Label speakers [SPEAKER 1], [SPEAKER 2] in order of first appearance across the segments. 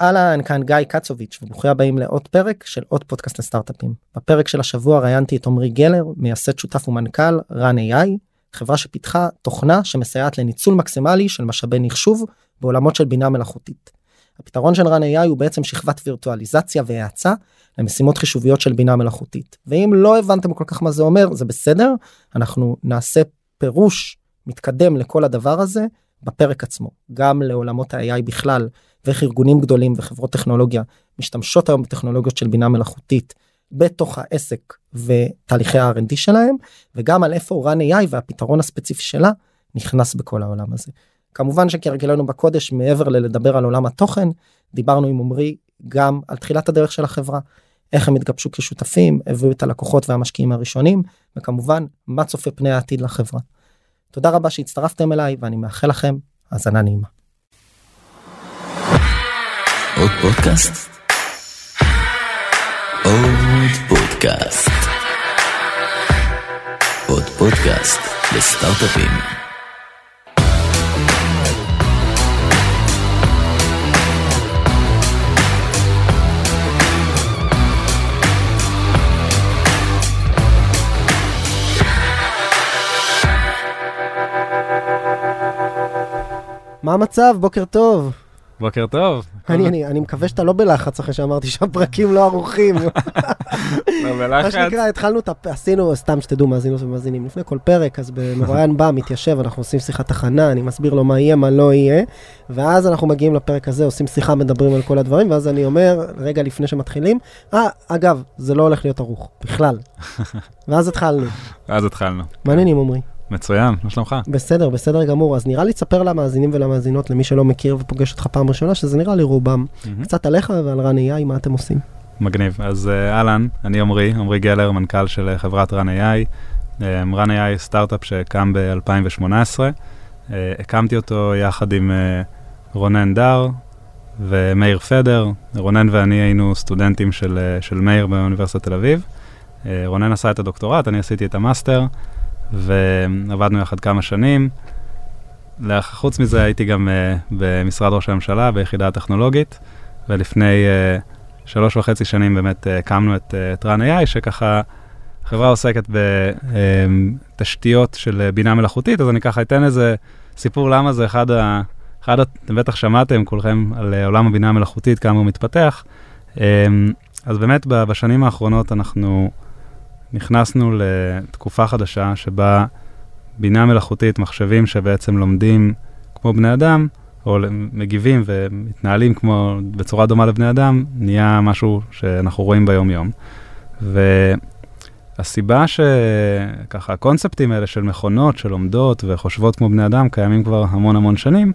[SPEAKER 1] אהלן, כאן גיא קצוביץ' וברוכים הבאים לעוד פרק של עוד פודקאסט לסטארט-אפים. בפרק של השבוע ראיינתי את עמרי גלר, מייסד שותף ומנכ"ל run AI, חברה שפיתחה תוכנה שמסייעת לניצול מקסימלי של משאבי נחשוב בעולמות של בינה מלאכותית. הפתרון של run AI הוא בעצם שכבת וירטואליזציה והאצה למשימות חישוביות של בינה מלאכותית. ואם לא הבנתם כל כך מה זה אומר, זה בסדר, אנחנו נעשה פירוש מתקדם לכל הדבר הזה בפרק עצמו, גם לעולמות ה-AI בכלל. ואיך ארגונים גדולים וחברות טכנולוגיה משתמשות היום בטכנולוגיות של בינה מלאכותית בתוך העסק ותהליכי ה-R&D שלהם וגם על איפה run AI והפתרון הספציפי שלה נכנס בכל העולם הזה. כמובן שכהרגלנו בקודש מעבר ללדבר על עולם התוכן דיברנו עם עמרי גם על תחילת הדרך של החברה איך הם התגבשו כשותפים הביאו את הלקוחות והמשקיעים הראשונים וכמובן מה צופה פני העתיד לחברה. תודה רבה שהצטרפתם אליי ואני מאחל לכם האזנה נעימה.
[SPEAKER 2] עוד פודקאסט? עוד פודקאסט. עוד פודקאסט לסטארט-אפים.
[SPEAKER 1] מה המצב? בוקר טוב.
[SPEAKER 3] בוקר טוב.
[SPEAKER 1] אני, אני, אני מקווה שאתה לא בלחץ אחרי שאמרתי שהפרקים לא ערוכים.
[SPEAKER 3] לא בלחץ.
[SPEAKER 1] מה שנקרא, התחלנו את. עשינו, סתם שתדעו, מאזינות ומאזינים, לפני כל פרק, אז מרואיין בא, מתיישב, אנחנו עושים שיחת תחנה, אני מסביר לו מה יהיה, מה לא יהיה, ואז אנחנו מגיעים לפרק הזה, עושים שיחה, מדברים על כל הדברים, ואז אני אומר, רגע לפני שמתחילים, אה, אגב, זה לא הולך להיות ערוך, בכלל. ואז התחלנו.
[SPEAKER 3] אז התחלנו.
[SPEAKER 1] מעניינים, עמרי.
[SPEAKER 3] מצוין, מה שלומך?
[SPEAKER 1] בסדר, בסדר גמור. אז נראה לי תספר למאזינים ולמאזינות, למי שלא מכיר ופוגש אותך פעם ראשונה, שזה נראה לי רובם.
[SPEAKER 3] מהמם.
[SPEAKER 1] קצת עליך ועל רן AI, מה אתם עושים?
[SPEAKER 3] מגניב. אז אה, אהלן, אני עמרי, עמרי גלר, מנכ"ל של אה, חברת run AI. אה, run AI סטארט-אפ שקם ב-2018. הקמתי אותו יחד עם אה, רונן דר ומאיר פדר. רונן ואני היינו סטודנטים של, אה, של מאיר באוניברסיטת תל אביב. אה, רונן עשה את הדוקטורט, אני עשיתי את המאסטר, ועבדנו יחד כמה שנים. חוץ מזה הייתי גם uh, במשרד ראש הממשלה, ביחידה הטכנולוגית, ולפני uh, שלוש וחצי שנים באמת uh, הקמנו את, uh, את run AI, שככה חברה עוסקת בתשתיות של uh, בינה מלאכותית, אז אני ככה אתן איזה סיפור למה זה אחד ה... אחד, אתם בטח שמעתם כולכם על uh, עולם הבינה המלאכותית, כמה הוא מתפתח. אז באמת בשנים האחרונות אנחנו נכנסנו לתקופה חדשה שבה בינה מלאכותית, מחשבים שבעצם לומדים כמו בני אדם, או מגיבים ומתנהלים כמו, בצורה דומה לבני אדם, נהיה משהו שאנחנו רואים ביום-יום. והסיבה שככה הקונספטים האלה של מכונות שלומדות וחושבות כמו בני אדם קיימים כבר המון המון שנים,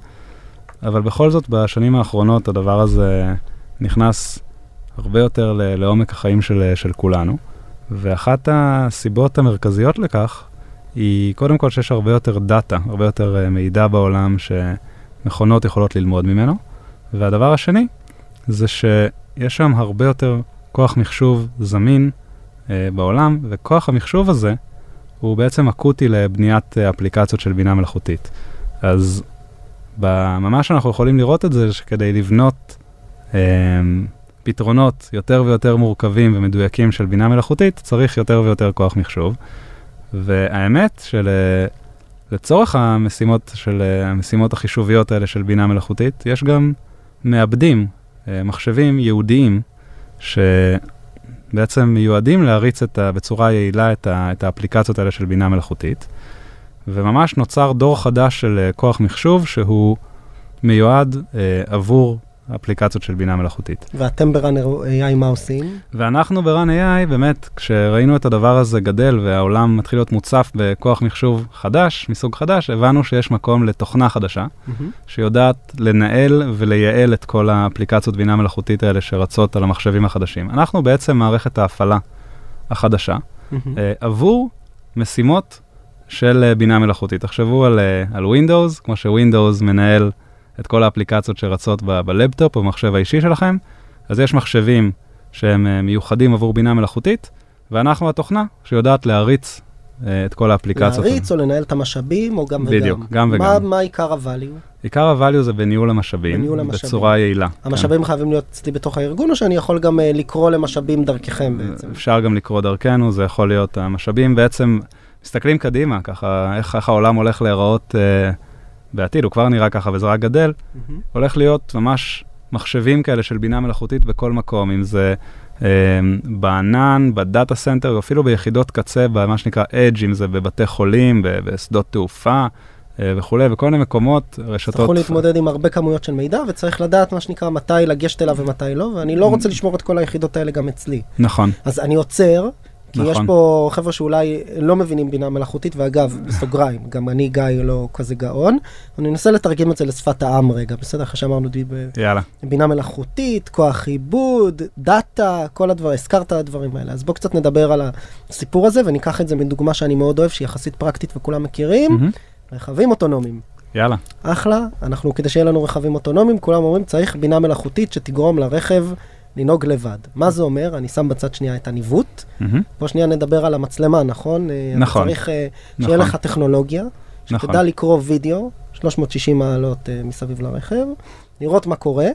[SPEAKER 3] אבל בכל זאת בשנים האחרונות הדבר הזה נכנס הרבה יותר לעומק החיים של, של כולנו. ואחת הסיבות המרכזיות לכך היא קודם כל שיש הרבה יותר דאטה, הרבה יותר אה, מידע בעולם שמכונות יכולות ללמוד ממנו. והדבר השני זה שיש שם הרבה יותר כוח מחשוב זמין אה, בעולם, וכוח המחשוב הזה הוא בעצם אקוטי לבניית אה, אפליקציות של בינה מלאכותית. אז ממש אנחנו יכולים לראות את זה שכדי לבנות אה, פתרונות יותר ויותר מורכבים ומדויקים של בינה מלאכותית, צריך יותר ויותר כוח מחשוב. והאמת שלצורך המשימות של אה, המשימות החישוביות האלה של בינה מלאכותית, יש גם מעבדים, אה, מחשבים ייעודיים, שבעצם מיועדים להריץ את ה, בצורה יעילה את, ה, את האפליקציות האלה של בינה מלאכותית. וממש נוצר דור חדש של אה, כוח מחשוב שהוא מיועד אה, עבור אפליקציות של בינה מלאכותית.
[SPEAKER 1] ואתם בראנר AI מה עושים?
[SPEAKER 3] ואנחנו ב-run AI, באמת, כשראינו את הדבר הזה גדל והעולם מתחיל להיות מוצף בכוח מחשוב חדש, מסוג חדש, הבנו שיש מקום לתוכנה חדשה, שיודעת לנהל ולייעל את כל האפליקציות בינה מלאכותית האלה שרצות על המחשבים החדשים. אנחנו בעצם מערכת ההפעלה החדשה, אה, עבור משימות של אה, בינה מלאכותית. תחשבו על, אה, על Windows, כמו ש-Windows מנהל את כל האפליקציות שרצות ב- בלפטופ או במחשב האישי שלכם, אז יש מחשבים שהם אה, מיוחדים עבור בינה מלאכותית, ואנחנו התוכנה שיודעת להריץ אה, את כל האפליקציות.
[SPEAKER 1] להריץ או לנהל את המשאבים, או גם וגם?
[SPEAKER 3] בדיוק, גם
[SPEAKER 1] מה-
[SPEAKER 3] וגם.
[SPEAKER 1] מה עיקר הvalue?
[SPEAKER 3] עיקר ה-value זה בניהול המשאבים,
[SPEAKER 1] בניהול המשאבים.
[SPEAKER 3] בצורה יעילה. כן.
[SPEAKER 1] המשאבים חייבים להיות אצלי בתוך הארגון, או שאני יכול גם אה, לקרוא למשאבים דרככם בעצם?
[SPEAKER 3] אפשר גם לקרוא דרכנו, זה יכול להיות המשאבים בעצם מסתכלים קדימה, ככה איך, איך העולם הולך להיראות אה, בעתיד, הוא כבר נראה ככה וזה רק גדל,
[SPEAKER 1] מהמם.
[SPEAKER 3] הולך להיות ממש מחשבים כאלה של בינה מלאכותית בכל מקום, אם זה אה, בענן, ב data center, אפילו ביחידות קצה, במה שנקרא Edge, אם זה בבתי חולים, בשדות תעופה אה, וכולי, בכל מיני מקומות, רשתות...
[SPEAKER 1] צריכו להתמודד עם הרבה כמויות של מידע, וצריך לדעת מה שנקרא מתי לגשת אליו ומתי לא, ואני לא רוצה לשמור את כל היחידות האלה גם אצלי.
[SPEAKER 3] נכון,
[SPEAKER 1] אז אני עוצר, כי יש
[SPEAKER 3] נכון.
[SPEAKER 1] פה חבר'ה שאולי לא מבינים בינה מלאכותית, ואגב, בסוגריים, גם אני גיא לא כזה גאון, אני אנסה לתרגם את זה לשפת העם רגע, בסדר? אחרי שאמרנו די- ב-
[SPEAKER 3] יאללה.
[SPEAKER 1] בינה מלאכותית, כוח עיבוד, דאטה, כל הדברים, הזכרת הדברים האלה. אז בואו קצת נדבר על הסיפור הזה, וניקח את זה מדוגמה שאני מאוד אוהב, שהיא יחסית פרקטית וכולם מכירים,
[SPEAKER 3] מהמם.
[SPEAKER 1] רכבים אוטונומיים.
[SPEAKER 3] יאללה.
[SPEAKER 1] אחלה, אנחנו, כדי שיהיה לנו רכבים אוטונומיים, כולם אומרים, צריך בינה מלאכותית שתגרום לרכב לנהוג לבד. מה זה אומר? אני שם בצד שנייה את הניווט. בוא שנייה נדבר על המצלמה, נכון? אה,
[SPEAKER 3] נכון.
[SPEAKER 1] צריך אה, שיהיה
[SPEAKER 3] נכון.
[SPEAKER 1] לך טכנולוגיה,
[SPEAKER 3] נכון.
[SPEAKER 1] שתדע לקרוא וידאו, 360 מעלות אה, מסביב לרכב, לראות מה קורה,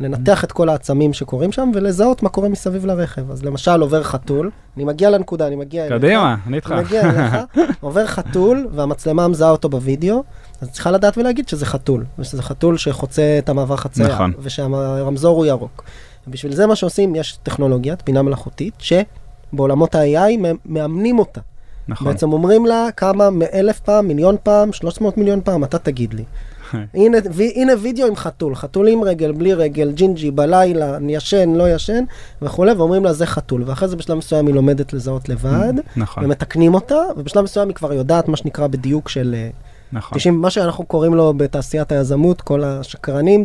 [SPEAKER 1] לנתח את כל העצמים שקורים שם ולזהות מה קורה מסביב לרכב. אז למשל עובר חתול, אני מגיע לנקודה, אני מגיע אליך.
[SPEAKER 3] קדימה, אני איתך.
[SPEAKER 1] אני מגיע אליך, עובר חתול והמצלמה מזהה אותו בווידאו, אז צריכה לדעת ולהגיד שזה חתול, ושזה חתול שחוצה את המעבר חצייה,
[SPEAKER 3] נכון.
[SPEAKER 1] ושהרמזור הוא ירוק. ובשביל זה מה שעושים, יש טכנולוגיית בינה מלאכותית, שבעולמות ה-AI מאמנים אותה.
[SPEAKER 3] נכון.
[SPEAKER 1] בעצם אומרים לה כמה, מאלף פעם, מיליון פעם, 300 מיליון פעם, אתה תגיד לי. הנה, הנה וידאו עם חתול, חתול עם רגל, בלי רגל, ג'ינג'י, בלילה, ישן, לא ישן, וכולי, ואומרים לה זה חתול. ואחרי זה בשלב מסוים היא לומדת לזהות לבד,
[SPEAKER 3] נכון,
[SPEAKER 1] ומתקנים אותה, ובשלב מסוים היא כבר יודעת מה שנקרא בדיוק של אה,
[SPEAKER 3] נכון.
[SPEAKER 1] 90, מה שאנחנו קוראים לו בתעשיית היזמות, כל השקרנים,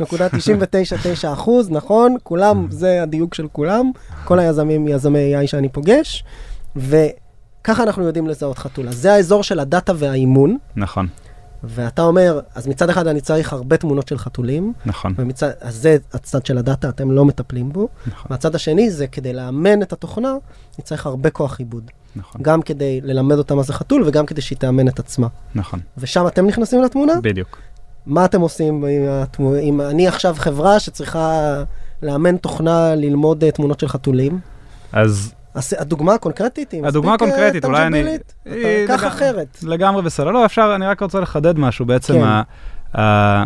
[SPEAKER 1] 99.999 אחוז, נכון? כולם, זה הדיוק של כולם, כל היזמים, יזמי AI שאני פוגש, וככה אנחנו יודעים לזהות חתול. אז זה האזור של הדאטה והאימון,
[SPEAKER 3] נכון,
[SPEAKER 1] ואתה אומר, אז מצד אחד אני צריך הרבה תמונות של חתולים,
[SPEAKER 3] נכון,
[SPEAKER 1] ומצד, אז זה הצד של הדאטה, אתם לא מטפלים בו.
[SPEAKER 3] נכון,
[SPEAKER 1] מהצד השני זה כדי לאמן את התוכנה, אני צריך הרבה כוח עיבוד.
[SPEAKER 3] נכון,
[SPEAKER 1] גם כדי ללמד אותה מה זה חתול וגם כדי שהיא תאמן את עצמה.
[SPEAKER 3] נכון,
[SPEAKER 1] ושם אתם נכנסים לתמונה?
[SPEAKER 3] בדיוק.
[SPEAKER 1] מה אתם עושים עם התמונה? אם אני עכשיו חברה שצריכה לאמן תוכנה ללמוד אה, תמונות של חתולים,
[SPEAKER 3] אז
[SPEAKER 1] אז הדוגמה הקונקרטית היא
[SPEAKER 3] הדוגמה
[SPEAKER 1] מספיק, אה,
[SPEAKER 3] הקונקרטית, אולי אני-
[SPEAKER 1] אתה- קח
[SPEAKER 3] לגמרי-
[SPEAKER 1] אחרת.
[SPEAKER 3] לגמרי בסדר. לא, אפשר, אני רק רוצה לחדד משהו. בעצם
[SPEAKER 1] כן.
[SPEAKER 3] ה- ה-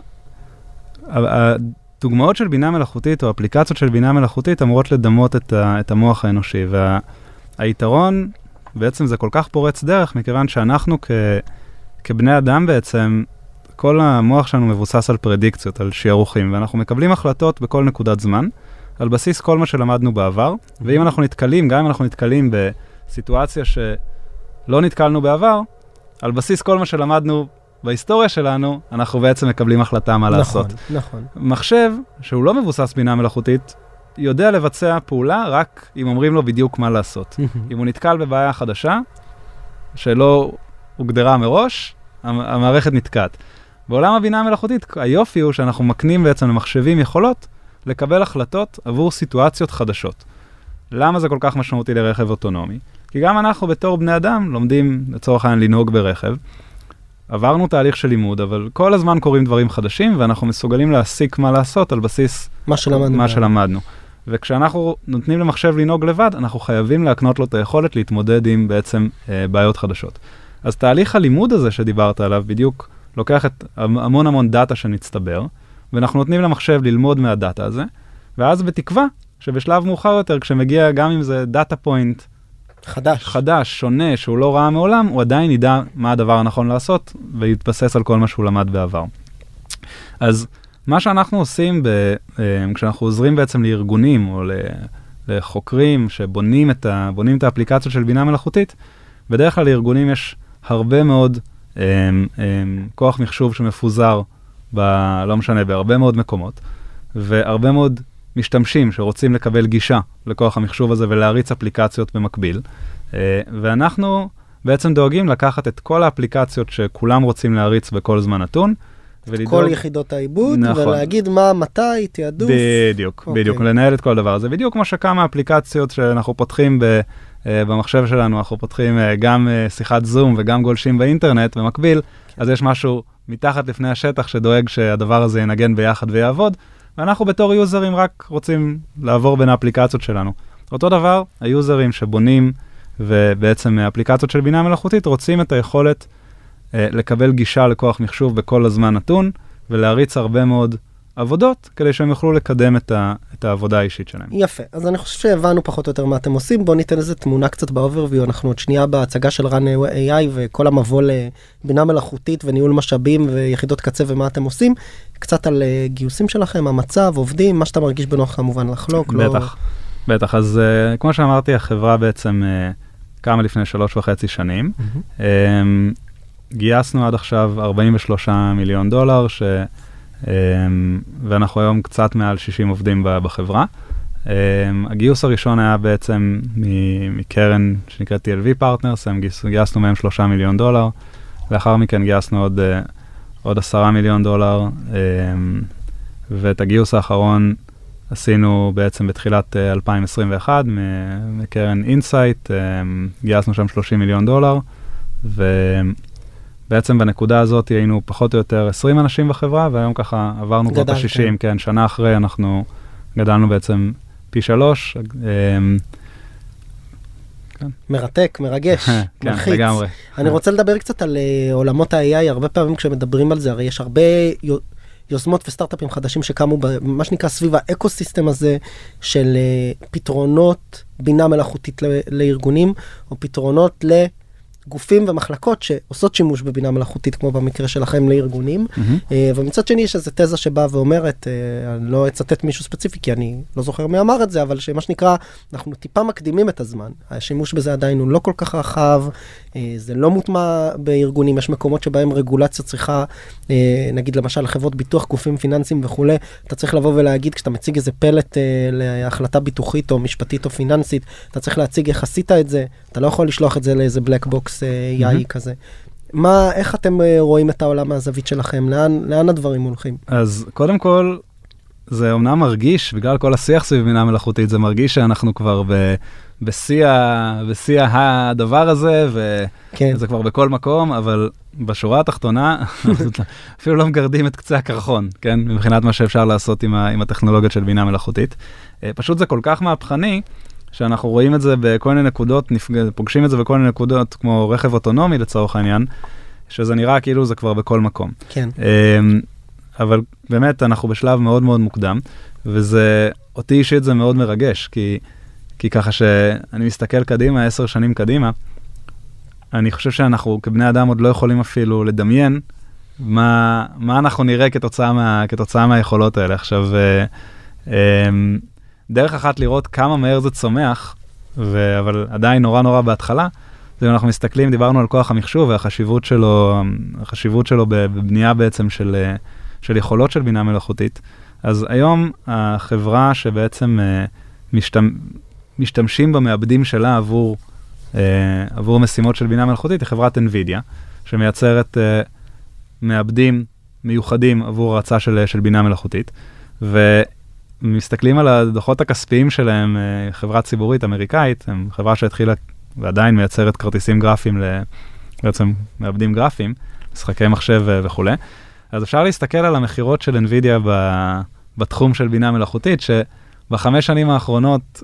[SPEAKER 3] ה- הדוגמאות של בינה מלאכותית או אפליקציות של בינה מלאכותית אמורות לדמות את ה- את המוח האנושי. והיתרון, בעצם זה כל כך פורץ דרך, מכיוון שאנחנו כ- כבני אדם בעצם, כל המוח שלנו מבוסס על פרדיקציות, על שערוכים, ואנחנו מקבלים החלטות בכל נקודת זמן, על בסיס כל מה שלמדנו בעבר, ואם אנחנו נתקלים, גם אם אנחנו נתקלים בסיטואציה שלא נתקלנו בעבר, על בסיס כל מה שלמדנו בהיסטוריה שלנו, אנחנו בעצם מקבלים החלטה מה לעשות.
[SPEAKER 1] נכון, נכון.
[SPEAKER 3] מחשב, שהוא לא מבוסס בינה מלאכותית, יודע לבצע פעולה רק אם אומרים לו בדיוק מה לעשות. אם הוא נתקל בבעיה חדשה, שלא הוגדרה מראש, המ- המערכת נתקעת. בעולם הבינה המלאכותית, היופי הוא שאנחנו מקנים בעצם למחשבים יכולות לקבל החלטות עבור סיטואציות חדשות. למה זה כל כך משמעותי לרכב אוטונומי? כי גם אנחנו בתור בני אדם לומדים לצורך העניין לנהוג ברכב. עברנו תהליך של לימוד, אבל כל הזמן קורים דברים חדשים ואנחנו מסוגלים להסיק מה לעשות על בסיס
[SPEAKER 1] מה שלמדנו.
[SPEAKER 3] מה שלמדנו. וכשאנחנו נותנים למחשב לנהוג לבד, אנחנו חייבים להקנות לו את היכולת להתמודד עם בעצם אה, בעיות חדשות. אז תהליך הלימוד הזה שדיברת עליו בדיוק לוקח את המ- המון המון data שנצטבר, ואנחנו נותנים למחשב ללמוד מה data הזה, ואז בתקווה שבשלב מאוחר יותר, כשמגיע גם אם זה data point
[SPEAKER 1] חדש.
[SPEAKER 3] חדש, שונה, שהוא לא ראה מעולם, הוא עדיין ידע מה הדבר הנכון לעשות, ויתבסס על כל מה שהוא למד בעבר. אז מה שאנחנו עושים ב, אה, כשאנחנו עוזרים בעצם לארגונים או לחוקרים שבונים את, ה, את האפליקציות של בינה מלאכותית, בדרך כלל לארגונים יש הרבה מאוד אה, אה, כוח מחשוב שמפוזר, ב, לא משנה, בהרבה מאוד מקומות, והרבה מאוד משתמשים שרוצים לקבל גישה לכוח המחשוב הזה ולהריץ אפליקציות במקביל. ואנחנו בעצם דואגים לקחת את כל האפליקציות שכולם רוצים להריץ בכל זמן נתון, ולדאוג...
[SPEAKER 1] כל יחידות העיבוד,
[SPEAKER 3] נכון.
[SPEAKER 1] ולהגיד מה, מתי, תעדוף.
[SPEAKER 3] בדיוק,
[SPEAKER 1] אוקיי.
[SPEAKER 3] בדיוק, לנהל את כל הדבר הזה. בדיוק כמו שכמה אפליקציות שאנחנו פותחים ב, אה, במחשב שלנו, אנחנו פותחים אה, גם אה, שיחת זום וגם גולשים באינטרנט במקביל, אז יש משהו מתחת לפני השטח שדואג שהדבר הזה ינגן ביחד ויעבוד, ואנחנו בתור יוזרים רק רוצים לעבור בין האפליקציות שלנו. אותו דבר, היוזרים שבונים ובעצם אפליקציות של בינה מלאכותית רוצים את היכולת לקבל גישה לכוח מחשוב בכל הזמן נתון ולהריץ הרבה מאוד עבודות כדי שהם יוכלו לקדם את, ה, את העבודה האישית שלהם.
[SPEAKER 1] יפה, אז אני חושב שהבנו פחות או יותר מה אתם עושים, בואו ניתן איזה תמונה קצת באוברוויו, אנחנו עוד שנייה בהצגה של רן AI וכל המבוא לבינה מלאכותית וניהול משאבים ויחידות קצה ומה אתם עושים, קצת על אה, גיוסים שלכם, המצב, עובדים, מה שאתה מרגיש בנוח כמובן לחלוק.
[SPEAKER 3] בטח, לא... בטח, אז uh, כמו שאמרתי, החברה בעצם uh, קמה לפני שלוש וחצי שנים. Mm-hmm. Um, גייסנו עד עכשיו 43 מיליון דולר, ש... אמ, ואנחנו היום קצת מעל 60 עובדים בחברה. אמ, הגיוס הראשון היה בעצם מקרן שנקראת TLV Partners, גייסנו מהם 3 מיליון דולר. לאחר מכן גייסנו עוד, אה, עוד 10 מיליון דולר, אמ, ואת הגיוס האחרון עשינו בעצם בתחילת 2021 אה, מקרן Insight, גייסנו שם 30 מיליון דולר, בעצם בנקודה הזאת היינו פחות או יותר 20 אנשים בחברה, והיום ככה עברנו כבר את ה-60, כן. שנה אחרי אנחנו גדלנו בעצם פי שלוש. אמ,
[SPEAKER 1] כן. מרתק, מרגש,
[SPEAKER 3] כן, מלחיץ. לגמרי.
[SPEAKER 1] אני רוצה לדבר קצת על uh, עולמות ה-AI, הרבה פעמים כשמדברים על זה, הרי יש הרבה יוזמות וסטארט-אפים חדשים שקמו, מה שנקרא סביב האקו-סיסטם הזה של uh, פתרונות בינה מלאכותית לארגונים, או פתרונות ל... גופים ומחלקות שעושות שימוש בבינה מלאכותית כמו במקרה שלכם לארגונים mm-hmm. ומצד שני יש איזה תזה שבאה ואומרת אה, אני לא אצטט מישהו ספציפי כי אני לא זוכר מי אמר את זה אבל שמה שנקרא אנחנו טיפה מקדימים את הזמן השימוש בזה עדיין הוא לא כל כך רחב אה, זה לא מוטמע בארגונים יש מקומות שבהם רגולציה צריכה נגיד למשל לחברות ביטוח גופים פיננסיים וכולי אתה צריך לבוא ולהגיד כשאתה מציג איזה פלט להחלטה ביטוחית או משפטית או פיננסית אתה צריך להציג איך עשית את זה אתה לא יכול לשלוח את זה לאיזה black box, of course, AI mm-hmm. כזה. מה, איך אתם אה, רואים את העולם מהזווית שלכם? לאן, לאן הדברים הולכים?
[SPEAKER 3] אז קודם כל, זה אומנם מרגיש, בגלל כל השיח סביב בינה מלאכותית, זה מרגיש שאנחנו כבר ב... בשיא, ה, בשיא הדבר הזה, וזה כן. כבר בכל מקום, אבל בשורה התחתונה, אפילו לא מגרדים את קצה הקרחון, כן? מבחינת מה שאפשר לעשות עם, ה, עם הטכנולוגיות של בינה מלאכותית. אה, פשוט זה כל כך מהפכני, שאנחנו רואים את זה בכל מיני נקודות, נפג... פוגשים את זה בכל מיני נקודות, כמו רכב אוטונומי לצורך העניין, שזה נראה כאילו זה כבר בכל מקום.
[SPEAKER 1] כן.
[SPEAKER 3] אמ, אבל באמת, אנחנו בשלב מאוד מאוד מוקדם, וזה, אותי אישית זה מאוד מרגש, כי, כי ככה שאני מסתכל קדימה, עשר שנים קדימה, אני חושב שאנחנו כבני אדם עוד לא יכולים אפילו לדמיין מה, מה אנחנו נראה כתוצאה, מה, כתוצאה מהיכולות האלה. עכשיו, אה, אה, דרך אחת לראות כמה מהר זה צומח, ו... אבל עדיין נורא נורא בהתחלה, זה אם אנחנו מסתכלים, דיברנו על כוח המחשוב והחשיבות שלו, החשיבות שלו בבנייה בעצם של, של יכולות של בינה מלאכותית. אז היום החברה שבעצם uh, משתמ... משתמשים במעבדים שלה עבור, uh, עבור משימות של בינה מלאכותית היא חברת NVIDIA, שמייצרת מעבדים מיוחדים עבור הרצה של, של בינה מלאכותית. ו... מסתכלים על הדוחות הכספיים שלהם, אה, חברה ציבורית אמריקאית, הם חברה שהתחילה ועדיין מייצרת כרטיסים גרפיים, בעצם מעבדים גרפיים, משחקי מחשב אה, וכולי. אז אפשר להסתכל על המכירות של NVIDIA בתחום של בינה מלאכותית, שבחמש שנים האחרונות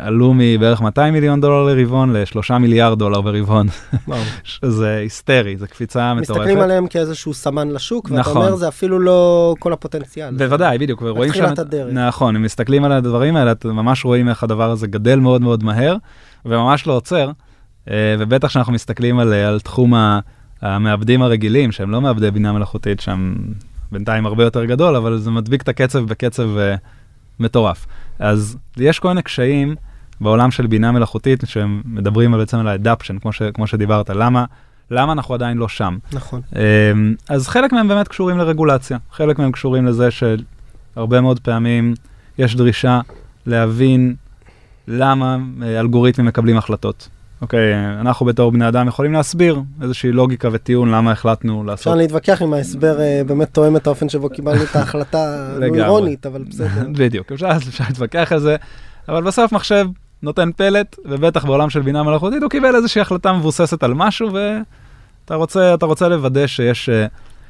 [SPEAKER 3] עלו מבערך 200 מיליון דולר לרבעון ל-3 מיליארד דולר ברבעון. זה היסטרי, זה קפיצה מטורפת.
[SPEAKER 1] מסתכלים עליהם כאיזשהו סמן לשוק, ואתה נכון. אומר זה אפילו לא כל הפוטנציאל.
[SPEAKER 3] בוודאי, בדיוק,
[SPEAKER 1] ורואים שם... בתחילת הדרך.
[SPEAKER 3] נכון, אם מסתכלים על הדברים האלה, אתם ממש רואים איך הדבר הזה גדל מאוד מאוד מהר, וממש לא עוצר, אה, ובטח כשאנחנו מסתכלים על, על תחום המעבדים הרגילים, שהם לא מעבדי בינה מלאכותית, שהם בינתיים הרבה יותר גדול, אבל זה מדביק את הקצב בקצב אה, מטורף. אז יש כל מיני קשיים בעולם של בינה מלאכותית, שהם מדברים בעצם על האדפשן, כמו, כמו שדיברת, למה, למה אנחנו עדיין לא שם.
[SPEAKER 1] נכון.
[SPEAKER 3] אמ, אז חלק מהם באמת קשורים לרגולציה, חלק מהם קשורים לזה שהרבה מאוד פעמים יש דרישה להבין למה אה, אלגוריתמים מקבלים החלטות. אוקיי, אנחנו בתור בני אדם יכולים להסביר איזושהי לוגיקה וטיעון למה החלטנו לעשות.
[SPEAKER 1] אפשר להתווכח אם ההסבר אה, באמת תואם את האופן שבו קיבלנו את ההחלטה אירונית, אבל בסדר.
[SPEAKER 3] בדיוק, אפשר להתווכח על זה, אבל בסוף מחשב נותן פלט, ובטח בעולם של בינה מלאכותית הוא קיבל איזושהי החלטה מבוססת על משהו, ואתה רוצה, רוצה לוודא שיש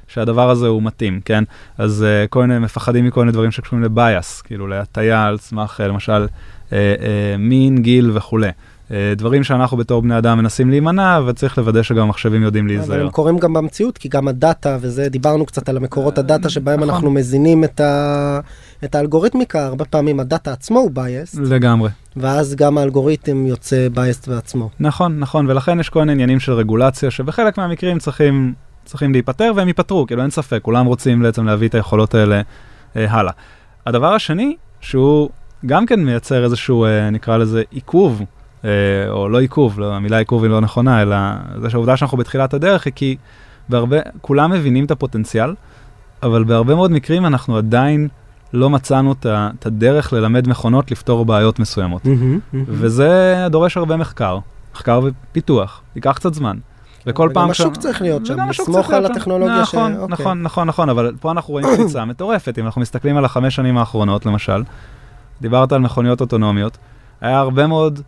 [SPEAKER 3] שהדבר הזה הוא מתאים, כן? אז uh, כל מיני מפחדים מכל מיני דברים שקשורים לבייס, כאילו להטייה על סמך למשל uh, uh, מין, גיל וכולי. Uh, דברים שאנחנו בתור בני אדם מנסים להימנע, וצריך לוודא שגם המחשבים יודעים
[SPEAKER 1] אבל
[SPEAKER 3] להיזהר.
[SPEAKER 1] הם קורים גם במציאות, כי גם הדאטה, וזה, דיברנו קצת על המקורות הדאטה שבהם
[SPEAKER 3] נכון.
[SPEAKER 1] אנחנו מזינים את, ה, את האלגוריתמיקה, הרבה פעמים הדאטה עצמו הוא biased,
[SPEAKER 3] לגמרי.
[SPEAKER 1] ואז גם האלגוריתם יוצא biased בעצמו.
[SPEAKER 3] נכון, נכון, ולכן יש כל מיני עניינים של רגולציה, שבחלק מהמקרים צריכים, צריכים להיפטר, והם ייפתרו, כאילו אין ספק, כולם רוצים בעצם להביא את היכולות האלה אה, הלאה. הדבר השני, שהוא גם כן מייצר איזשהו, אה, נקרא לזה, עיכוב, אה, או לא עיכוב, לא, המילה עיכוב היא לא נכונה, אלא זה שהעובדה שאנחנו בתחילת הדרך היא כי בהרבה, כולם מבינים את הפוטנציאל, אבל בהרבה מאוד מקרים אנחנו עדיין לא מצאנו את הדרך ללמד מכונות לפתור בעיות מסוימות. וזה דורש הרבה מחקר, מחקר ופיתוח, ייקח קצת זמן. וכל
[SPEAKER 1] וגם
[SPEAKER 3] פעם
[SPEAKER 1] השוק צריך להיות שם,
[SPEAKER 3] וגם
[SPEAKER 1] לסמוך על. הטכנולוגיה ש-
[SPEAKER 3] נכון,
[SPEAKER 1] אוקיי.
[SPEAKER 3] נכון, נכון, נכון, אבל פה אנחנו רואים קפיצה מטורפת, אם אנחנו מסתכלים על החמש שנים האחרונות, למשל, דיברת על מכוניות אוטונומיות, היה הרבה מאוד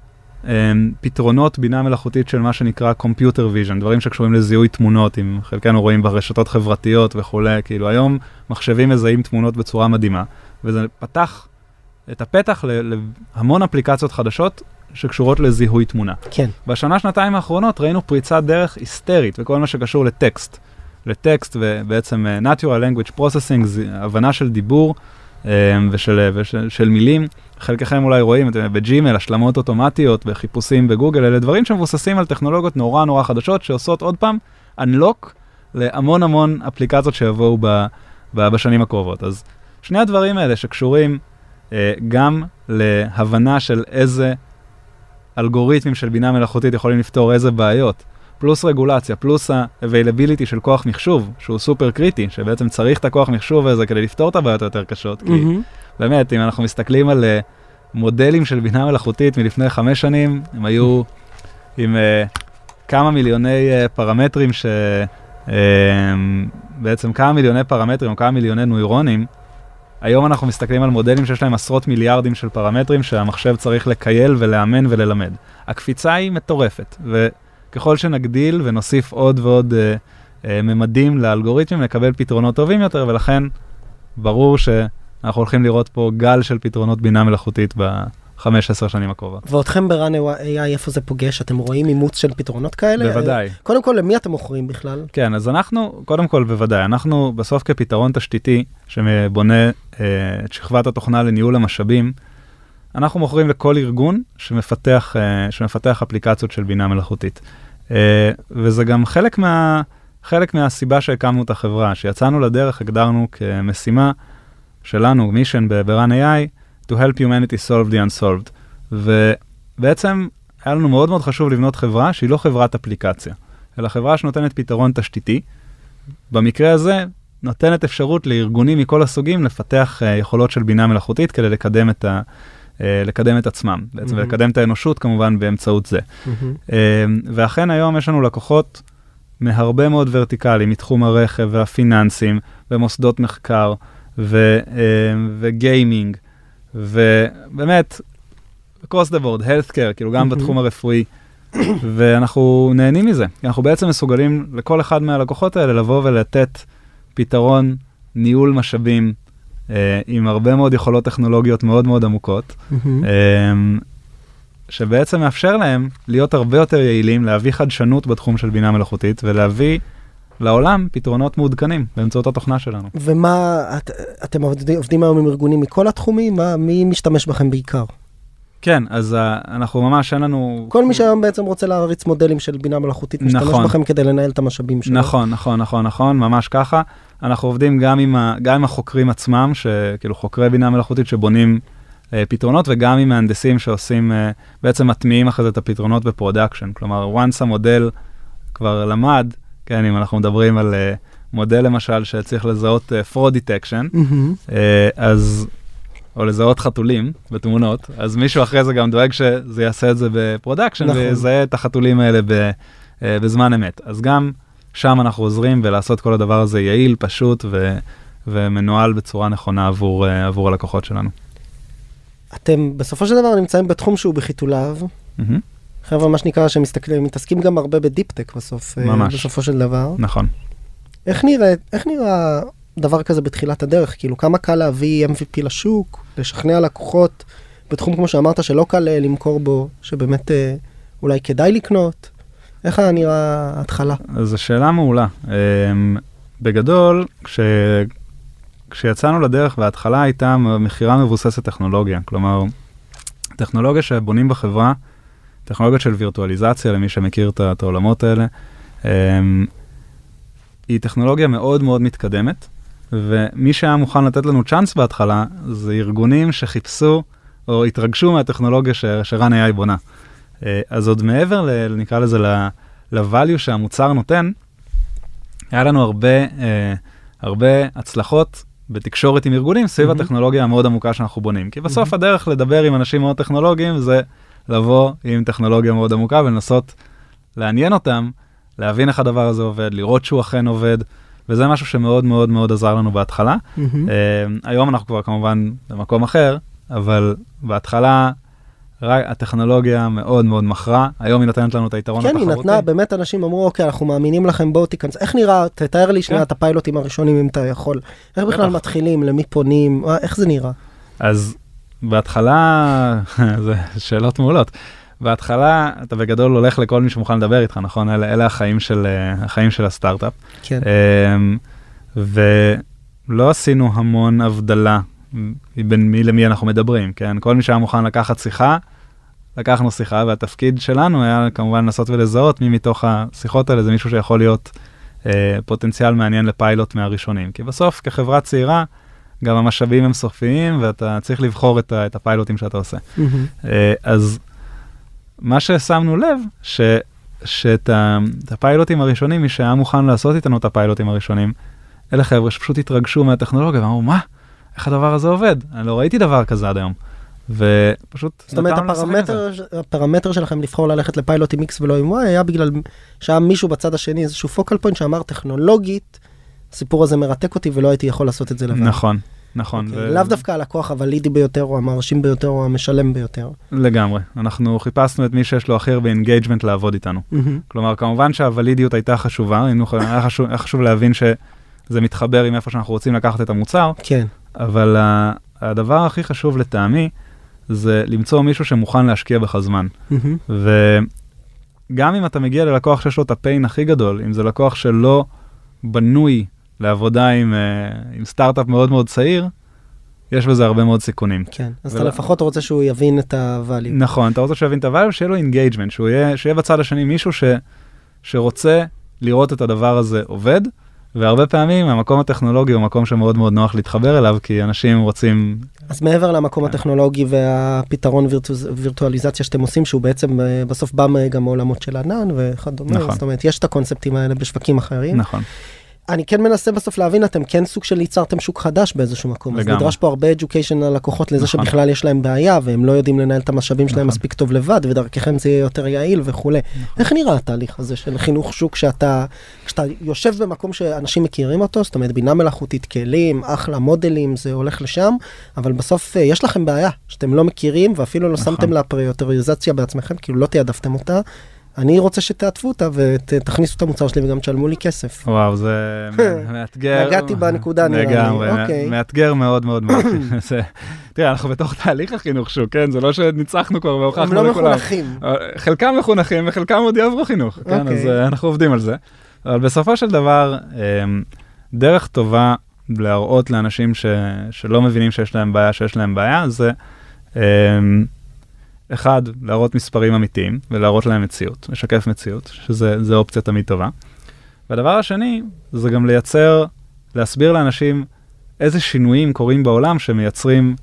[SPEAKER 3] פתרונות בינה מלאכותית של מה שנקרא Computer Vision, דברים שקשורים לזיהוי תמונות, אם חלקנו רואים ברשתות חברתיות וכולי, כאילו היום מחשבים מזהים תמונות בצורה מדהימה, וזה פתח את הפתח להמון אפליקציות חדשות שקשורות לזיהוי תמונה.
[SPEAKER 1] כן.
[SPEAKER 3] בשנה, שנתיים האחרונות ראינו פריצת דרך היסטרית בכל מה שקשור לטקסט. לטקסט ובעצם אה, Natural Language Processing, הבנה של דיבור ושל, ושל של מילים. חלקכם אולי רואים את זה בג'ימל, השלמות אוטומטיות וחיפושים בגוגל, אלה דברים שמבוססים על טכנולוגיות נורא נורא חדשות שעושות עוד פעם unlock להמון המון אפליקציות שיבואו ב, ב, בשנים הקרובות. אז שני הדברים האלה שקשורים אה, גם להבנה של איזה אלגוריתמים של בינה מלאכותית יכולים לפתור איזה בעיות, פלוס רגולציה, פלוס ה-availability של כוח מחשוב, שהוא סופר קריטי, שבעצם צריך את הכוח מחשוב הזה כדי לפתור את הבעיות היותר קשות, כי
[SPEAKER 1] מהמם.
[SPEAKER 3] באמת, אם אנחנו מסתכלים על uh, מודלים של בינה מלאכותית מלפני חמש שנים, הם היו עם uh, כמה מיליוני uh, פרמטרים, ש... uh, בעצם כמה מיליוני פרמטרים או כמה מיליוני נוירונים, היום אנחנו מסתכלים על מודלים שיש להם עשרות מיליארדים של פרמטרים שהמחשב צריך לקייל ולאמן וללמד. הקפיצה היא מטורפת, וככל שנגדיל ונוסיף עוד ועוד אה, אה, ממדים לאלגוריתמים, נקבל פתרונות טובים יותר, ולכן ברור שאנחנו הולכים לראות פה גל של פתרונות בינה מלאכותית ב-15 שנים הקרובות.
[SPEAKER 1] ואותכם ב-run AI, איפה זה פוגש? אתם רואים אימוץ של פתרונות כאלה?
[SPEAKER 3] בוודאי.
[SPEAKER 1] קודם כל, למי אתם מוכרים בכלל?
[SPEAKER 3] כן, אז אנחנו, קודם כל בוודאי, אנחנו בסוף כפתרון תשתיתי שבונה אה, את שכבת התוכנה לניהול המשאבים, אנחנו מוכרים לכל ארגון שמפתח, אה, שמפתח אפליקציות של בינה מלאכותית. אה, וזה גם חלק, מה, חלק מהסיבה שהקמנו את החברה, שיצאנו לדרך, הגדרנו כמשימה שלנו, מישן ב-run AI, to help humanity solve the unsolved. ובעצם היה לנו מאוד מאוד חשוב לבנות חברה שהיא לא חברת אפליקציה. אלא חברה שנותנת פתרון תשתיתי. במקרה הזה, נותנת אפשרות לארגונים מכל הסוגים לפתח uh, יכולות של בינה מלאכותית כדי לקדם את, ה, לקדם את עצמם, בעצם,
[SPEAKER 1] מהמם.
[SPEAKER 3] ולקדם את האנושות כמובן באמצעות זה.
[SPEAKER 1] מהמם.
[SPEAKER 3] Uh, ואכן היום יש לנו לקוחות מהרבה מאוד ורטיקלים, מתחום הרכב והפיננסים, ומוסדות מחקר, ו, uh, וגיימינג, ובאמת, across the board, healthcare, כאילו גם
[SPEAKER 1] מהמם.
[SPEAKER 3] בתחום הרפואי. ואנחנו נהנים מזה. אנחנו בעצם מסוגלים לכל אחד מהלקוחות האלה לבוא ולתת פתרון ניהול משאבים אה, עם הרבה מאוד יכולות טכנולוגיות מאוד מאוד עמוקות. אה, שבעצם מאפשר להם להיות הרבה יותר יעילים, להביא חדשנות בתחום של בינה מלאכותית ולהביא לעולם פתרונות מעודכנים באמצעות התוכנה שלנו.
[SPEAKER 1] ומה, את, אתם עובדים, עובדים היום עם ארגונים מכל התחומים? מה, מי משתמש בכם בעיקר?
[SPEAKER 3] כן, אז uh, אנחנו ממש אין לנו...
[SPEAKER 1] כל מי שהיום בעצם רוצה להריץ מודלים של בינה מלאכותית, משתמש
[SPEAKER 3] נכון.
[SPEAKER 1] בכם כדי לנהל את המשאבים שלו.
[SPEAKER 3] נכון, נכון, נכון, נכון, ממש ככה. אנחנו עובדים גם עם, ה, גם עם החוקרים עצמם, שכאילו חוקרי בינה מלאכותית שבונים אה, פתרונות, וגם עם מהנדסים שעושים, אה, בעצם מטמיעים אחרי זה את הפתרונות ב production. כלומר, once המודל כבר למד, כן, אם אנחנו מדברים על אה, מודל למשל שצריך לזהות אה, fraud detection,
[SPEAKER 1] מהמם.
[SPEAKER 3] אה, אז, או לזהות חתולים בתמונות, אז מישהו אחרי זה גם דואג שזה יעשה את זה ב production,
[SPEAKER 1] נכון.
[SPEAKER 3] ויזהה את החתולים האלה ב, אה, בזמן אמת. אז גם שם אנחנו עוזרים ולעשות כל הדבר הזה יעיל, פשוט ו, ומנוהל בצורה נכונה עבור, אה, עבור הלקוחות שלנו.
[SPEAKER 1] אתם בסופו של דבר נמצאים בתחום שהוא בחיתוליו.
[SPEAKER 3] מהמם,
[SPEAKER 1] חבר'ה, מה שנקרא, שמתעסקים גם הרבה ב deep tech בסוף, אה,
[SPEAKER 3] ממש.
[SPEAKER 1] בסופו של דבר.
[SPEAKER 3] נכון.
[SPEAKER 1] איך נראה, איך נראה דבר כזה בתחילת הדרך? כאילו, כמה קל להביא MVP לשוק, לשכנע לקוחות, בתחום כמו שאמרת שלא קל אה, למכור בו, שבאמת אולי כדאי לקנות? איך היה נראה ההתחלה?
[SPEAKER 3] זו שאלה מעולה. אמ, בגדול, כש... כשיצאנו לדרך בהתחלה הייתה מכירה מבוססת טכנולוגיה, כלומר, טכנולוגיה שבונים בחברה, טכנולוגיה של וירטואליזציה, למי שמכיר את העולמות האלה, אמ, היא טכנולוגיה מאוד מאוד מתקדמת, ומי שהיה מוכן לתת לנו צ'אנס בהתחלה, זה ארגונים שחיפשו או התרגשו מהטכנולוגיה שרן AI בונה. אה, אז עוד מעבר, ל, נקרא לזה, ל-value שהמוצר נותן, היה לנו הרבה, אה, הרבה הצלחות בתקשורת עם ארגונים סביב
[SPEAKER 1] Mhm.
[SPEAKER 3] הטכנולוגיה המאוד עמוקה שאנחנו בונים. כי בסוף
[SPEAKER 1] Mhm.
[SPEAKER 3] הדרך לדבר עם אנשים מאוד טכנולוגיים זה לבוא עם טכנולוגיה מאוד עמוקה ולנסות לעניין אותם, להבין איך הדבר הזה עובד, לראות שהוא אכן עובד, וזה משהו שמאוד מאוד מאוד עזר לנו בהתחלה.
[SPEAKER 1] מהמם.
[SPEAKER 3] אה, היום אנחנו כבר כמובן במקום אחר, אבל בהתחלה הטכנולוגיה מאוד מאוד מכרה, היום היא נותנת לנו את היתרון
[SPEAKER 1] כן,
[SPEAKER 3] התחרותי.
[SPEAKER 1] היא נתנה, באמת אנשים אמרו, אוקיי, אנחנו מאמינים לכם, בואו תיכנס. איך נראה, תתאר לי שנייה
[SPEAKER 3] כן.
[SPEAKER 1] את הפיילוטים הראשונים, אם אתה יכול. איך בכלל
[SPEAKER 3] בטח.
[SPEAKER 1] מתחילים, למי פונים, מה- איך זה נראה?
[SPEAKER 3] אז בהתחלה, זה שאלות מעולות. בהתחלה אתה בגדול הולך לכל מי שמוכן לדבר איתך, נכון? אלה, אלה החיים, של, אה, החיים של הסטארט-אפ.
[SPEAKER 1] כן.
[SPEAKER 3] אמ, ולא עשינו המון הבדלה בין מי למי אנחנו מדברים, כן? כל מי שהיה מוכן לקחת שיחה, לקחנו שיחה, והתפקיד שלנו היה כמובן לנסות ולזהות מי מתוך השיחות האלה זה מישהו שיכול להיות אה, פוטנציאל מעניין לפיילוט מהראשונים. כי בסוף, כחברה צעירה, גם המשאבים הם סופיים, ואתה צריך לבחור את, ה- את הפיילוטים שאתה עושה.
[SPEAKER 1] מהמם.
[SPEAKER 3] אה, אז מה ששמנו לב, ש, שאת הפיילוטים הראשונים, מי שהיה מוכן לעשות איתנו את הפיילוטים הראשונים, אלה חבר'ה שפשוט התרגשו מהטכנולוגיה ואמרו, מה? איך הדבר הזה עובד? אני לא ראיתי דבר כזה עד היום. ופשוט
[SPEAKER 1] זאת אומרת,
[SPEAKER 3] זה.
[SPEAKER 1] הפרמטר, הפרמטר שלכם לבחור ללכת לפיילוט עם X ולא עם Y היה בגלל שהיה מישהו בצד השני, איזשהו פוקל פוינט שאמר טכנולוגית, הסיפור הזה מרתק אותי ולא הייתי יכול לעשות את זה לבד.
[SPEAKER 3] נכון, נכון.
[SPEAKER 1] אוקיי, לאו דווקא הלקוח הוולידי ביותר או המרשים ביותר או המשלם ביותר.
[SPEAKER 3] לגמרי. אנחנו חיפשנו את מי שיש לו הכי הרבה engagement לעבוד איתנו.
[SPEAKER 1] מהמם.
[SPEAKER 3] כלומר, כמובן שה validity הייתה חשובה, היה חשוב, היה חשוב להבין שזה מתחבר עם איפה שאנחנו רוצים לקחת את המוצר,
[SPEAKER 1] כן.
[SPEAKER 3] אבל הדבר הכי חשוב לטעמי זה למצוא מישהו שמוכן להשקיע בך זמן. וגם אם אתה מגיע ללקוח שיש לו את ה pain הכי גדול, אם זה לקוח שלא בנוי לעבודה עם, אה, עם סטארט-אפ מאוד מאוד צעיר, יש בזה הרבה מאוד סיכונים.
[SPEAKER 1] כן. אז אתה
[SPEAKER 3] ולא-
[SPEAKER 1] לפחות רוצה שהוא יבין את ה value.
[SPEAKER 3] נכון, אתה רוצה שהוא יבין את ה value, שיהיה לו engagement, שיהיה בצד השני מישהו ש, שרוצה לראות את הדבר הזה עובד, והרבה פעמים המקום הטכנולוגי הוא מקום שמאוד מאוד נוח להתחבר אליו, כי אנשים רוצים...
[SPEAKER 1] אז מעבר למקום
[SPEAKER 3] כן.
[SPEAKER 1] הטכנולוגי והפתרון וירטו- וירטואליזציה שאתם עושים, שהוא בעצם אה, בסוף בא גם מעולמות של ענן וכדומה,
[SPEAKER 3] נכון.
[SPEAKER 1] זאת אומרת, יש את הקונספטים האלה בשווקים אחרים.
[SPEAKER 3] נכון,
[SPEAKER 1] אני כן מנסה בסוף להבין, אתם כן סוג של ייצרתם שוק חדש באיזשהו מקום. אז
[SPEAKER 3] לגמרי.
[SPEAKER 1] נדרש פה הרבה education ללקוחות לזה
[SPEAKER 3] נכון.
[SPEAKER 1] שבכלל יש להם בעיה, והם לא יודעים לנהל את המשאבים שלהם
[SPEAKER 3] נכון.
[SPEAKER 1] מספיק טוב לבד, ודרככם זה יהיה יותר יעיל וכולי. איך נראה התהליך הזה של חינוך שוק שאתה, כשאתה יושב במקום שאנשים מכירים אותו, זאת אומרת בינה מלאכותית, כלים, אחלה מודלים, זה הולך לשם, אבל בסוף אה, יש לכם בעיה שאתם לא מכירים ואפילו לא
[SPEAKER 3] נכון.
[SPEAKER 1] שמתם לה פריוטריזציה בעצמכם, כאילו לא תעדפתם אותה. אני רוצה שתעטפו אותה ותכניסו את המוצר שלי וגם תשלמו לי כסף.
[SPEAKER 3] וואו, זה מאתגר.
[SPEAKER 1] נגעתי בנקודה, נראה לי,
[SPEAKER 3] לגמרי,
[SPEAKER 1] אוקיי.
[SPEAKER 3] מאתגר מאוד מאוד מאוד. תראה, אנחנו בתוך תהליך החינוך שוק, כן? זה לא שניצחנו כבר
[SPEAKER 1] הם
[SPEAKER 3] והוכחנו
[SPEAKER 1] לא
[SPEAKER 3] לכולם.
[SPEAKER 1] מחונכים.
[SPEAKER 3] אה, חלקם מחונכים וחלקם עוד יעברו חינוך, כן,
[SPEAKER 1] אוקיי.
[SPEAKER 3] אז אה, אנחנו עובדים על זה. אבל בסופו של דבר, אמ, דרך טובה להראות לאנשים שלא מבינים שיש להם בעיה, שיש להם בעיה, זה אמ, אחד, להראות מספרים אמיתיים ולהראות להם מציאות, לשקף מציאות, שזה זה אופציה תמיד טובה. והדבר השני, זה גם לייצר, להסביר לאנשים איזה שינויים קורים בעולם שמייצרים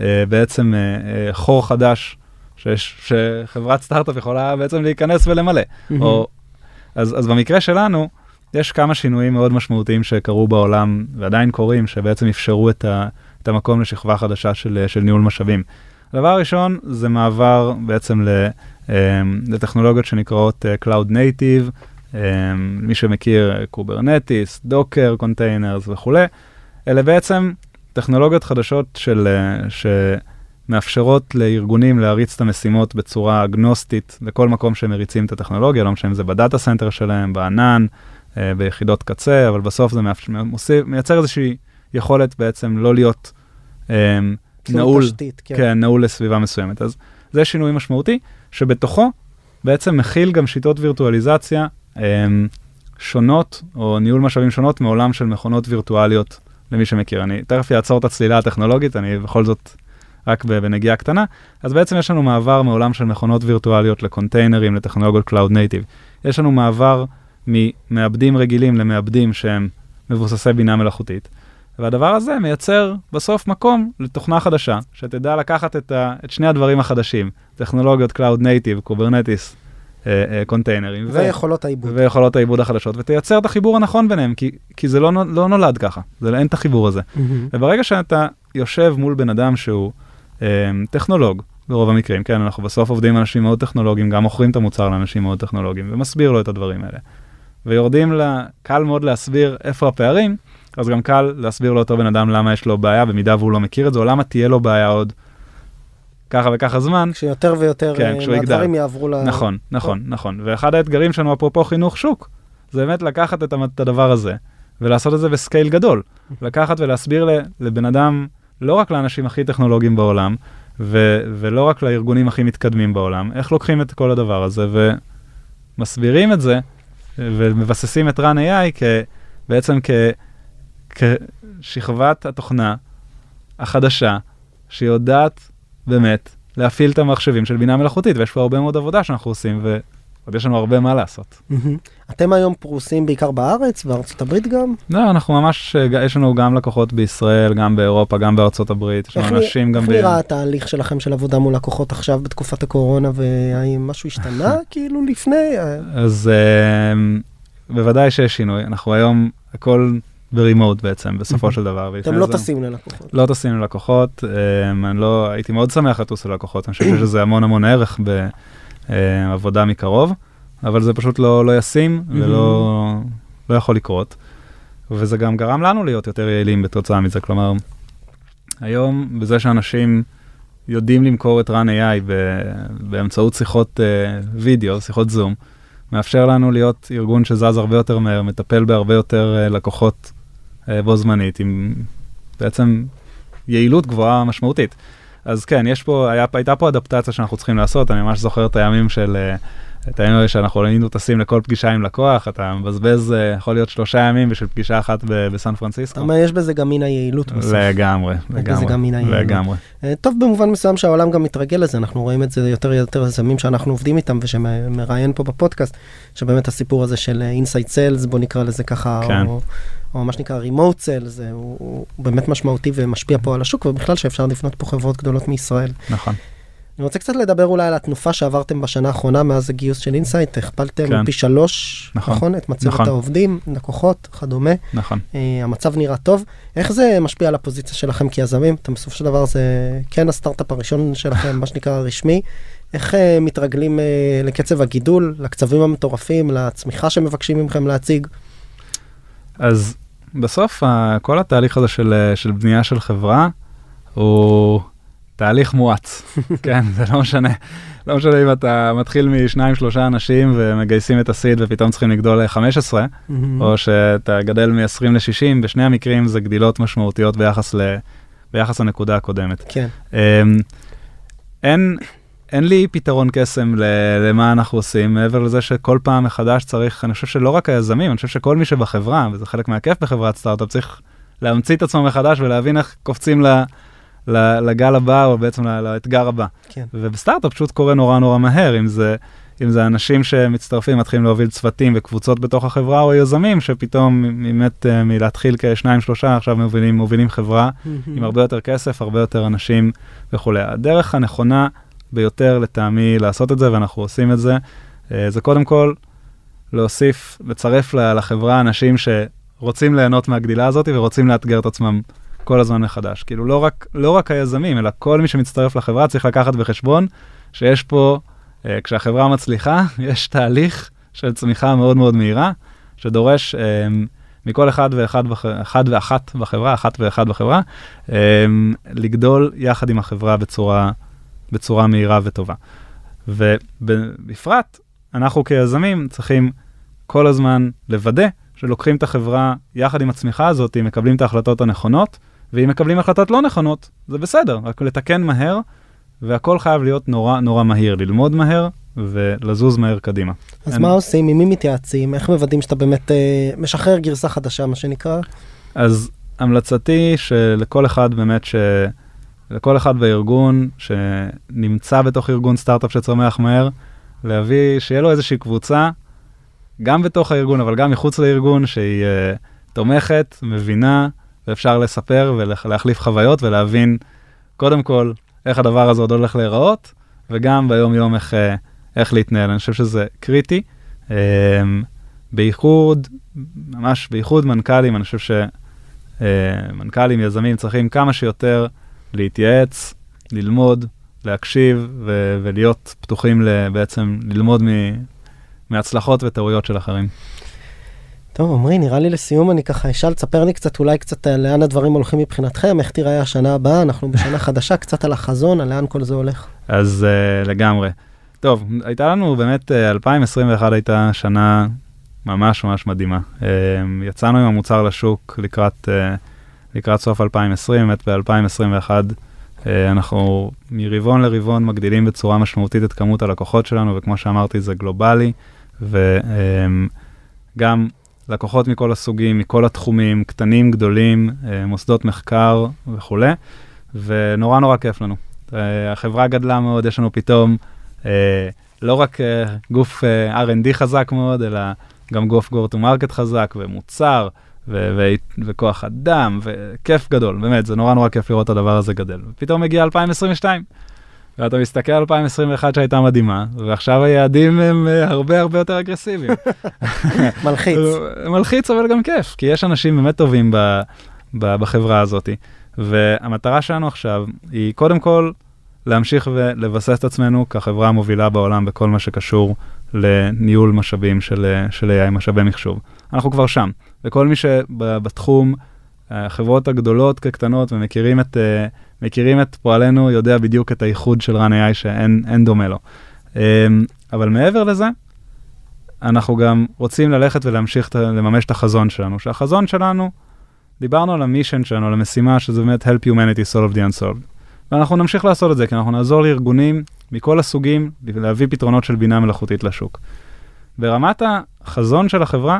[SPEAKER 3] אה, בעצם אה, אה, חור חדש שיש, שחברת סטארט-אפ יכולה בעצם להיכנס ולמלא. או, אז, אז במקרה שלנו, יש כמה שינויים מאוד משמעותיים שקרו בעולם ועדיין קורים, שבעצם אפשרו את, ה, את המקום לשכבה חדשה של, של ניהול משאבים. הדבר הראשון זה מעבר בעצם אה, לטכנולוגיות שנקראות אה, Cloud Native, אה, מי שמכיר Kubernetes, Docker, containers וכולי, אלה בעצם טכנולוגיות חדשות של, אה, שמאפשרות לארגונים להריץ את המשימות בצורה אגנוסטית לכל מקום שהם מריצים את הטכנולוגיה, לא משנה אם זה ב data center שלהם, בענן, אה, ביחידות קצה, אבל בסוף זה מאפשר, מייצר איזושהי יכולת בעצם לא להיות אה, נעול,
[SPEAKER 1] תשתית, כן.
[SPEAKER 3] כן, נעול לסביבה מסוימת. אז זה שינוי משמעותי, שבתוכו בעצם מכיל גם שיטות וירטואליזציה אה, שונות, או ניהול משאבים שונות מעולם של מכונות וירטואליות, למי שמכיר. אני תכף אעצור את הצלילה הטכנולוגית, אני בכל זאת רק בנגיעה קטנה. אז בעצם יש לנו מעבר מעולם של מכונות וירטואליות לקונטיינרים, לטכנולוגיות Cloud Native. יש לנו מעבר ממעבדים רגילים למעבדים שהם מבוססי בינה מלאכותית. והדבר הזה מייצר בסוף מקום לתוכנה חדשה, שתדע לקחת את, ה, את שני הדברים החדשים, טכנולוגיות Cloud Native, Kubernetes, קונטיינרים.
[SPEAKER 1] ויכולות העיבוד.
[SPEAKER 3] ויכולות העיבוד החדשות, ותייצר את החיבור הנכון ביניהם, כי, כי זה לא, לא נולד ככה, זה, אין את החיבור הזה.
[SPEAKER 1] מהמם.
[SPEAKER 3] וברגע שאתה יושב מול בן אדם שהוא אה, טכנולוג, ברוב המקרים, כן, אנחנו בסוף עובדים עם אנשים מאוד טכנולוגיים, גם מוכרים את המוצר לאנשים מאוד טכנולוגיים, ומסביר לו את הדברים האלה. ויורדים ל... קל מאוד להסביר איפה הפערים, אז גם קל להסביר לאותו בן אדם למה יש לו בעיה, במידה והוא לא מכיר את זה, או למה תהיה לו בעיה עוד ככה וככה זמן.
[SPEAKER 1] כשיותר ויותר
[SPEAKER 3] כן,
[SPEAKER 1] אה. מהדברים יעברו ל...
[SPEAKER 3] נכון, נכון, נכון. ואחד האתגרים שלנו, אפרופו חינוך שוק, זה באמת לקחת את את הדבר הזה, ולעשות את זה בסקייל גדול. לקחת ולהסביר לבן אדם, לא רק לאנשים הכי טכנולוגיים בעולם, ו- ולא רק לארגונים הכי מתקדמים בעולם, איך לוקחים את כל הדבר הזה ומסבירים את זה, ומבססים את run AI כ- בעצם כ- כשכבת התוכנה החדשה, שיודעת באמת להפעיל את המחשבים של בינה מלאכותית, ויש פה הרבה מאוד עבודה שאנחנו עושים, ועוד יש לנו הרבה מה לעשות.
[SPEAKER 1] אתם היום פרוסים בעיקר בארץ, בארצות הברית גם?
[SPEAKER 3] לא, אנחנו ממש, אה, יש לנו גם לקוחות בישראל, גם באירופה, גם בארצות הברית, יש לנו אנשים גם
[SPEAKER 1] איך. נראה התהליך שלכם של עבודה מול לקוחות עכשיו בתקופת הקורונה, והאם משהו השתנה כאילו לפני?
[SPEAKER 3] אז אה, בוודאי שיש שינוי, אנחנו היום הכל ברימוט בעצם, בסופו של דבר.
[SPEAKER 1] אתם לא טסים ללקוחות.
[SPEAKER 3] לא טסים ללקוחות, אה, אני לא, הייתי מאוד שמח לטוס ללקוחות, אני חושב שיש לזה המון המון ערך בעבודה מקרוב, אבל זה פשוט לא, לא ישים ולא לא יכול לקרות. וזה גם גרם לנו להיות יותר יעילים בתוצאה מזה, כלומר, היום בזה שאנשים יודעים למכור את run AI ב- באמצעות שיחות אה, וידאו, שיחות זום, מאפשר לנו להיות ארגון שזז הרבה יותר מהר, מטפל בהרבה יותר אה, לקוחות בו זמנית, עם בעצם יעילות גבוהה משמעותית. אז כן, יש פה, היה, הייתה פה אדפטציה שאנחנו צריכים לעשות, אני ממש זוכר את הימים של, אה, הימים האלה שאנחנו היינו טסים לכל פגישה עם לקוח, אתה מבזבז, אה, יכול להיות שלושה ימים בשביל פגישה אחת בסן פרנסיסקו.
[SPEAKER 1] אומר, יש בזה גם מן היעילות בסוף.
[SPEAKER 3] לגמרי, לגמרי. לגמרי.
[SPEAKER 1] אה, טוב במובן מסוים שהעולם גם מתרגל לזה, אנחנו רואים את זה יותר ויותר יזמים שאנחנו עובדים איתם ושמראיין פה בפודקאסט, שבאמת הסיפור הזה של inside sales, בוא נקרא לזה ככה,
[SPEAKER 3] כן.
[SPEAKER 1] או, או מה שנקרא remote sales, הוא, הוא באמת משמעותי ומשפיע פה על השוק, ובכלל שאפשר לבנות פה חברות גדולות מישראל.
[SPEAKER 3] נכון.
[SPEAKER 1] אני רוצה קצת לדבר אולי על התנופה שעברתם בשנה האחרונה מאז הגיוס של Insight, הכפלתם
[SPEAKER 3] כן.
[SPEAKER 1] פי שלוש,
[SPEAKER 3] נכון.
[SPEAKER 1] נכון? את מצבת
[SPEAKER 3] נכון.
[SPEAKER 1] העובדים, לקוחות, כדומה.
[SPEAKER 3] נכון.
[SPEAKER 1] אה, המצב נראה טוב. איך זה משפיע על הפוזיציה שלכם כיזמים? אתם בסופו של דבר זה כן הסטארט-אפ הראשון שלכם, מה שנקרא רשמי. איך אה, מתרגלים אה, לקצב הגידול, לקצבים המטורפים, לצמיחה שמבקשים מכם להציג?
[SPEAKER 3] אז בסוף כל התהליך הזה של, אה, של בנייה של חברה הוא תהליך מואץ, כן, זה לא משנה. לא משנה אם אתה מתחיל משניים שלושה אנשים ומגייסים את הסיד ופתאום צריכים לגדול ל-15, או שאתה גדל מ-20 ל-60, בשני המקרים זה גדילות משמעותיות ביחס, ל, ביחס לנקודה הקודמת.
[SPEAKER 1] כן,
[SPEAKER 3] אמ, אין, אין לי פתרון קסם ל- למה אנחנו עושים, מעבר לזה שכל פעם מחדש צריך, אני חושב שלא רק היזמים, אני חושב שכל מי שבחברה, וזה חלק מהכיף בחברת סטארט-אפ, צריך להמציא את עצמו מחדש ולהבין איך קופצים ל, ל, לגל הבא, או בעצם לאתגר הבא.
[SPEAKER 1] כן.
[SPEAKER 3] ובסטארט-אפ פשוט קורה נורא נורא מהר, אם זה, אם זה אנשים שמצטרפים, מתחילים להוביל צוותים וקבוצות בתוך החברה, או יזמים שפתאום באמת אה, מלהתחיל כשניים שלושה, עכשיו מובילים, מובילים חברה. עם הרבה יותר כסף, הרבה יותר אנשים וכולי. הדרך הנכונה ביותר לטעמי לעשות את זה, ואנחנו עושים את זה, אה, זה קודם כל להוסיף, לצרף לחברה אנשים שרוצים ליהנות מהגדילה הזאת ורוצים לאתגר את עצמם כל הזמן מחדש. כאילו לא רק, לא רק היזמים, אלא כל מי שמצטרף לחברה צריך לקחת בחשבון שיש פה, אה, כשהחברה מצליחה, יש תהליך של צמיחה מאוד מאוד מהירה, שדורש אה, מכל אחד ואחד, בח... אחד ואחת בחברה, אחת ואחד בחברה, אה, לגדול יחד עם החברה בצורה, בצורה מהירה וטובה. ובפרט, אנחנו כיזמים צריכים כל הזמן לוודא שלוקחים את החברה יחד עם הצמיחה הזאת, מקבלים את ההחלטות הנכונות, ואם מקבלים החלטות לא נכונות, זה בסדר, רק לתקן מהר, והכל חייב להיות נורא נורא מהיר, ללמוד מהר ולזוז מהר קדימה.
[SPEAKER 1] אז
[SPEAKER 3] אין-
[SPEAKER 1] מה עושים? עם מי מתייעצים? איך מוודאים שאתה באמת אה, משחרר גרסה חדשה, מה שנקרא?
[SPEAKER 3] אז המלצתי שלכל אחד באמת ש... לכל אחד בארגון שנמצא בתוך ארגון סטארט-אפ שצומח מהר, להביא, שיהיה לו איזושהי קבוצה, גם בתוך הארגון, אבל גם מחוץ לארגון, שהיא uh, תומכת, מבינה, ואפשר לספר ולהחליף חוויות ולהבין, קודם כל, איך הדבר הזה עוד הולך להיראות, וגם ביום-יום איך, uh, איך להתנהל. אני חושב שזה קריטי. Um, בייחוד, ממש בייחוד מנכ"לים, אני חושב ש... אה, מנכ"לים, יזמים, צריכים כמה שיותר להתייעץ, ללמוד, להקשיב ו- ולהיות פתוחים בעצם ללמוד מ- מהצלחות וטעויות של אחרים.
[SPEAKER 1] טוב, עמרי, נראה לי לסיום אני ככה אשאל, תספר לי קצת אולי קצת אה, לאן הדברים הולכים מבחינתכם, איך תיראה השנה הבאה, אנחנו בשנה חדשה, קצת על החזון, על לאן כל זה הולך.
[SPEAKER 3] אז uh, לגמרי. טוב, הייתה לנו באמת, uh, 2021 הייתה שנה ממש ממש מדהימה. Uh, יצאנו עם המוצר לשוק לקראת, uh, לקראת סוף 2020, באמת ב-2021 uh, אנחנו מרבעון לרבעון מגדילים בצורה משמעותית את כמות הלקוחות שלנו, וכמו שאמרתי זה גלובלי, וגם לקוחות מכל הסוגים, מכל התחומים, קטנים, גדולים, uh, מוסדות מחקר וכולי, ונורא נורא כיף לנו. Uh, החברה גדלה מאוד, יש לנו פתאום uh, לא רק גוף R&D חזק מאוד, אלא גם גוף go to market חזק ומוצר ו- ו- וכוח אדם וכיף גדול, באמת, זה נורא נורא כיף לראות את הדבר הזה גדל. ופתאום מגיע 2022, ואתה מסתכל על 2021 שהייתה מדהימה, ועכשיו היעדים הם uh, הרבה הרבה יותר אגרסיביים.
[SPEAKER 1] מלחיץ.
[SPEAKER 3] מלחיץ אבל גם כיף, כי יש אנשים באמת טובים ב- ב- בחברה הזאת, והמטרה שלנו עכשיו היא קודם כל להמשיך ולבסס את עצמנו כחברה המובילה בעולם בכל מה שקשור לניהול משאבים של, של AI, משאבי מחשוב. אנחנו כבר שם, וכל מי שבתחום, החברות הגדולות כקטנות ומכירים את, אה, מכירים את פועלנו, יודע בדיוק את הייחוד של רן AI שאין אין דומה לו. אמ, אבל מעבר לזה, אנחנו גם רוצים ללכת ולהמשיך לממש את החזון שלנו, שהחזון שלנו, דיברנו על המישן שלנו, על המשימה, שזה באמת Help Humanity Solve the Unsolved. ואנחנו נמשיך לעשות את זה, כי אנחנו נעזור לארגונים מכל הסוגים להביא פתרונות של בינה מלאכותית לשוק. ברמת החזון של החברה,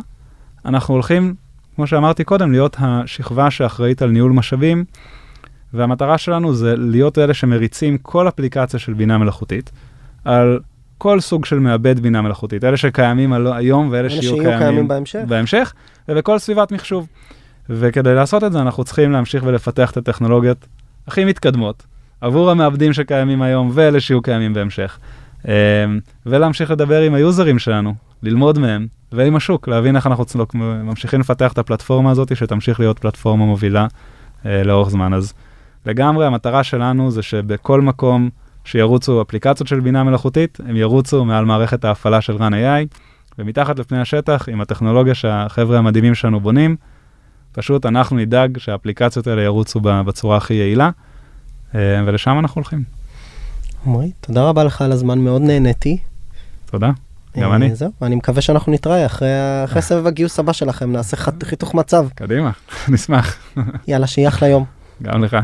[SPEAKER 3] אנחנו הולכים, כמו שאמרתי קודם, להיות השכבה שאחראית על ניהול משאבים, והמטרה שלנו זה להיות אלה שמריצים כל אפליקציה של בינה מלאכותית, על כל סוג של מעבד בינה מלאכותית, אלה שקיימים על- היום ואלה
[SPEAKER 1] אלה
[SPEAKER 3] שיהיו
[SPEAKER 1] שיהיו
[SPEAKER 3] קיימים,
[SPEAKER 1] קיימים בהמשך.
[SPEAKER 3] בהמשך, ובכל סביבת מחשוב. וכדי לעשות את זה אנחנו צריכים להמשיך ולפתח את הטכנולוגיות הכי מתקדמות עבור המעבדים שקיימים היום ואלה שיהיו קיימים בהמשך. אמ, ולהמשיך לדבר עם היוזרים שלנו, ללמוד מהם ועם השוק, להבין איך אנחנו צלוק, ממשיכים לפתח את הפלטפורמה הזאת שתמשיך להיות פלטפורמה מובילה אה, לאורך זמן. אז לגמרי המטרה שלנו זה שבכל מקום שירוצו אפליקציות של בינה מלאכותית, הם ירוצו מעל מערכת ההפעלה של רן AI, ומתחת לפני השטח, עם הטכנולוגיה שהחבר'ה המדהימים שלנו בונים, פשוט אנחנו נדאג שהאפליקציות האלה ירוצו בצורה הכי יעילה, אה, ולשם אנחנו הולכים.
[SPEAKER 1] עמרי, תודה רבה לך על הזמן, מאוד נהניתי.
[SPEAKER 3] תודה, גם
[SPEAKER 1] אה,
[SPEAKER 3] אני.
[SPEAKER 1] זהו, אני מקווה שאנחנו נתראה אחרי אחרי סבב הגיוס הבא שלכם, נעשה חיתוך מצב.
[SPEAKER 3] קדימה, נשמח.
[SPEAKER 1] יאללה, שיהיה אחלה יום.
[SPEAKER 3] גם לך.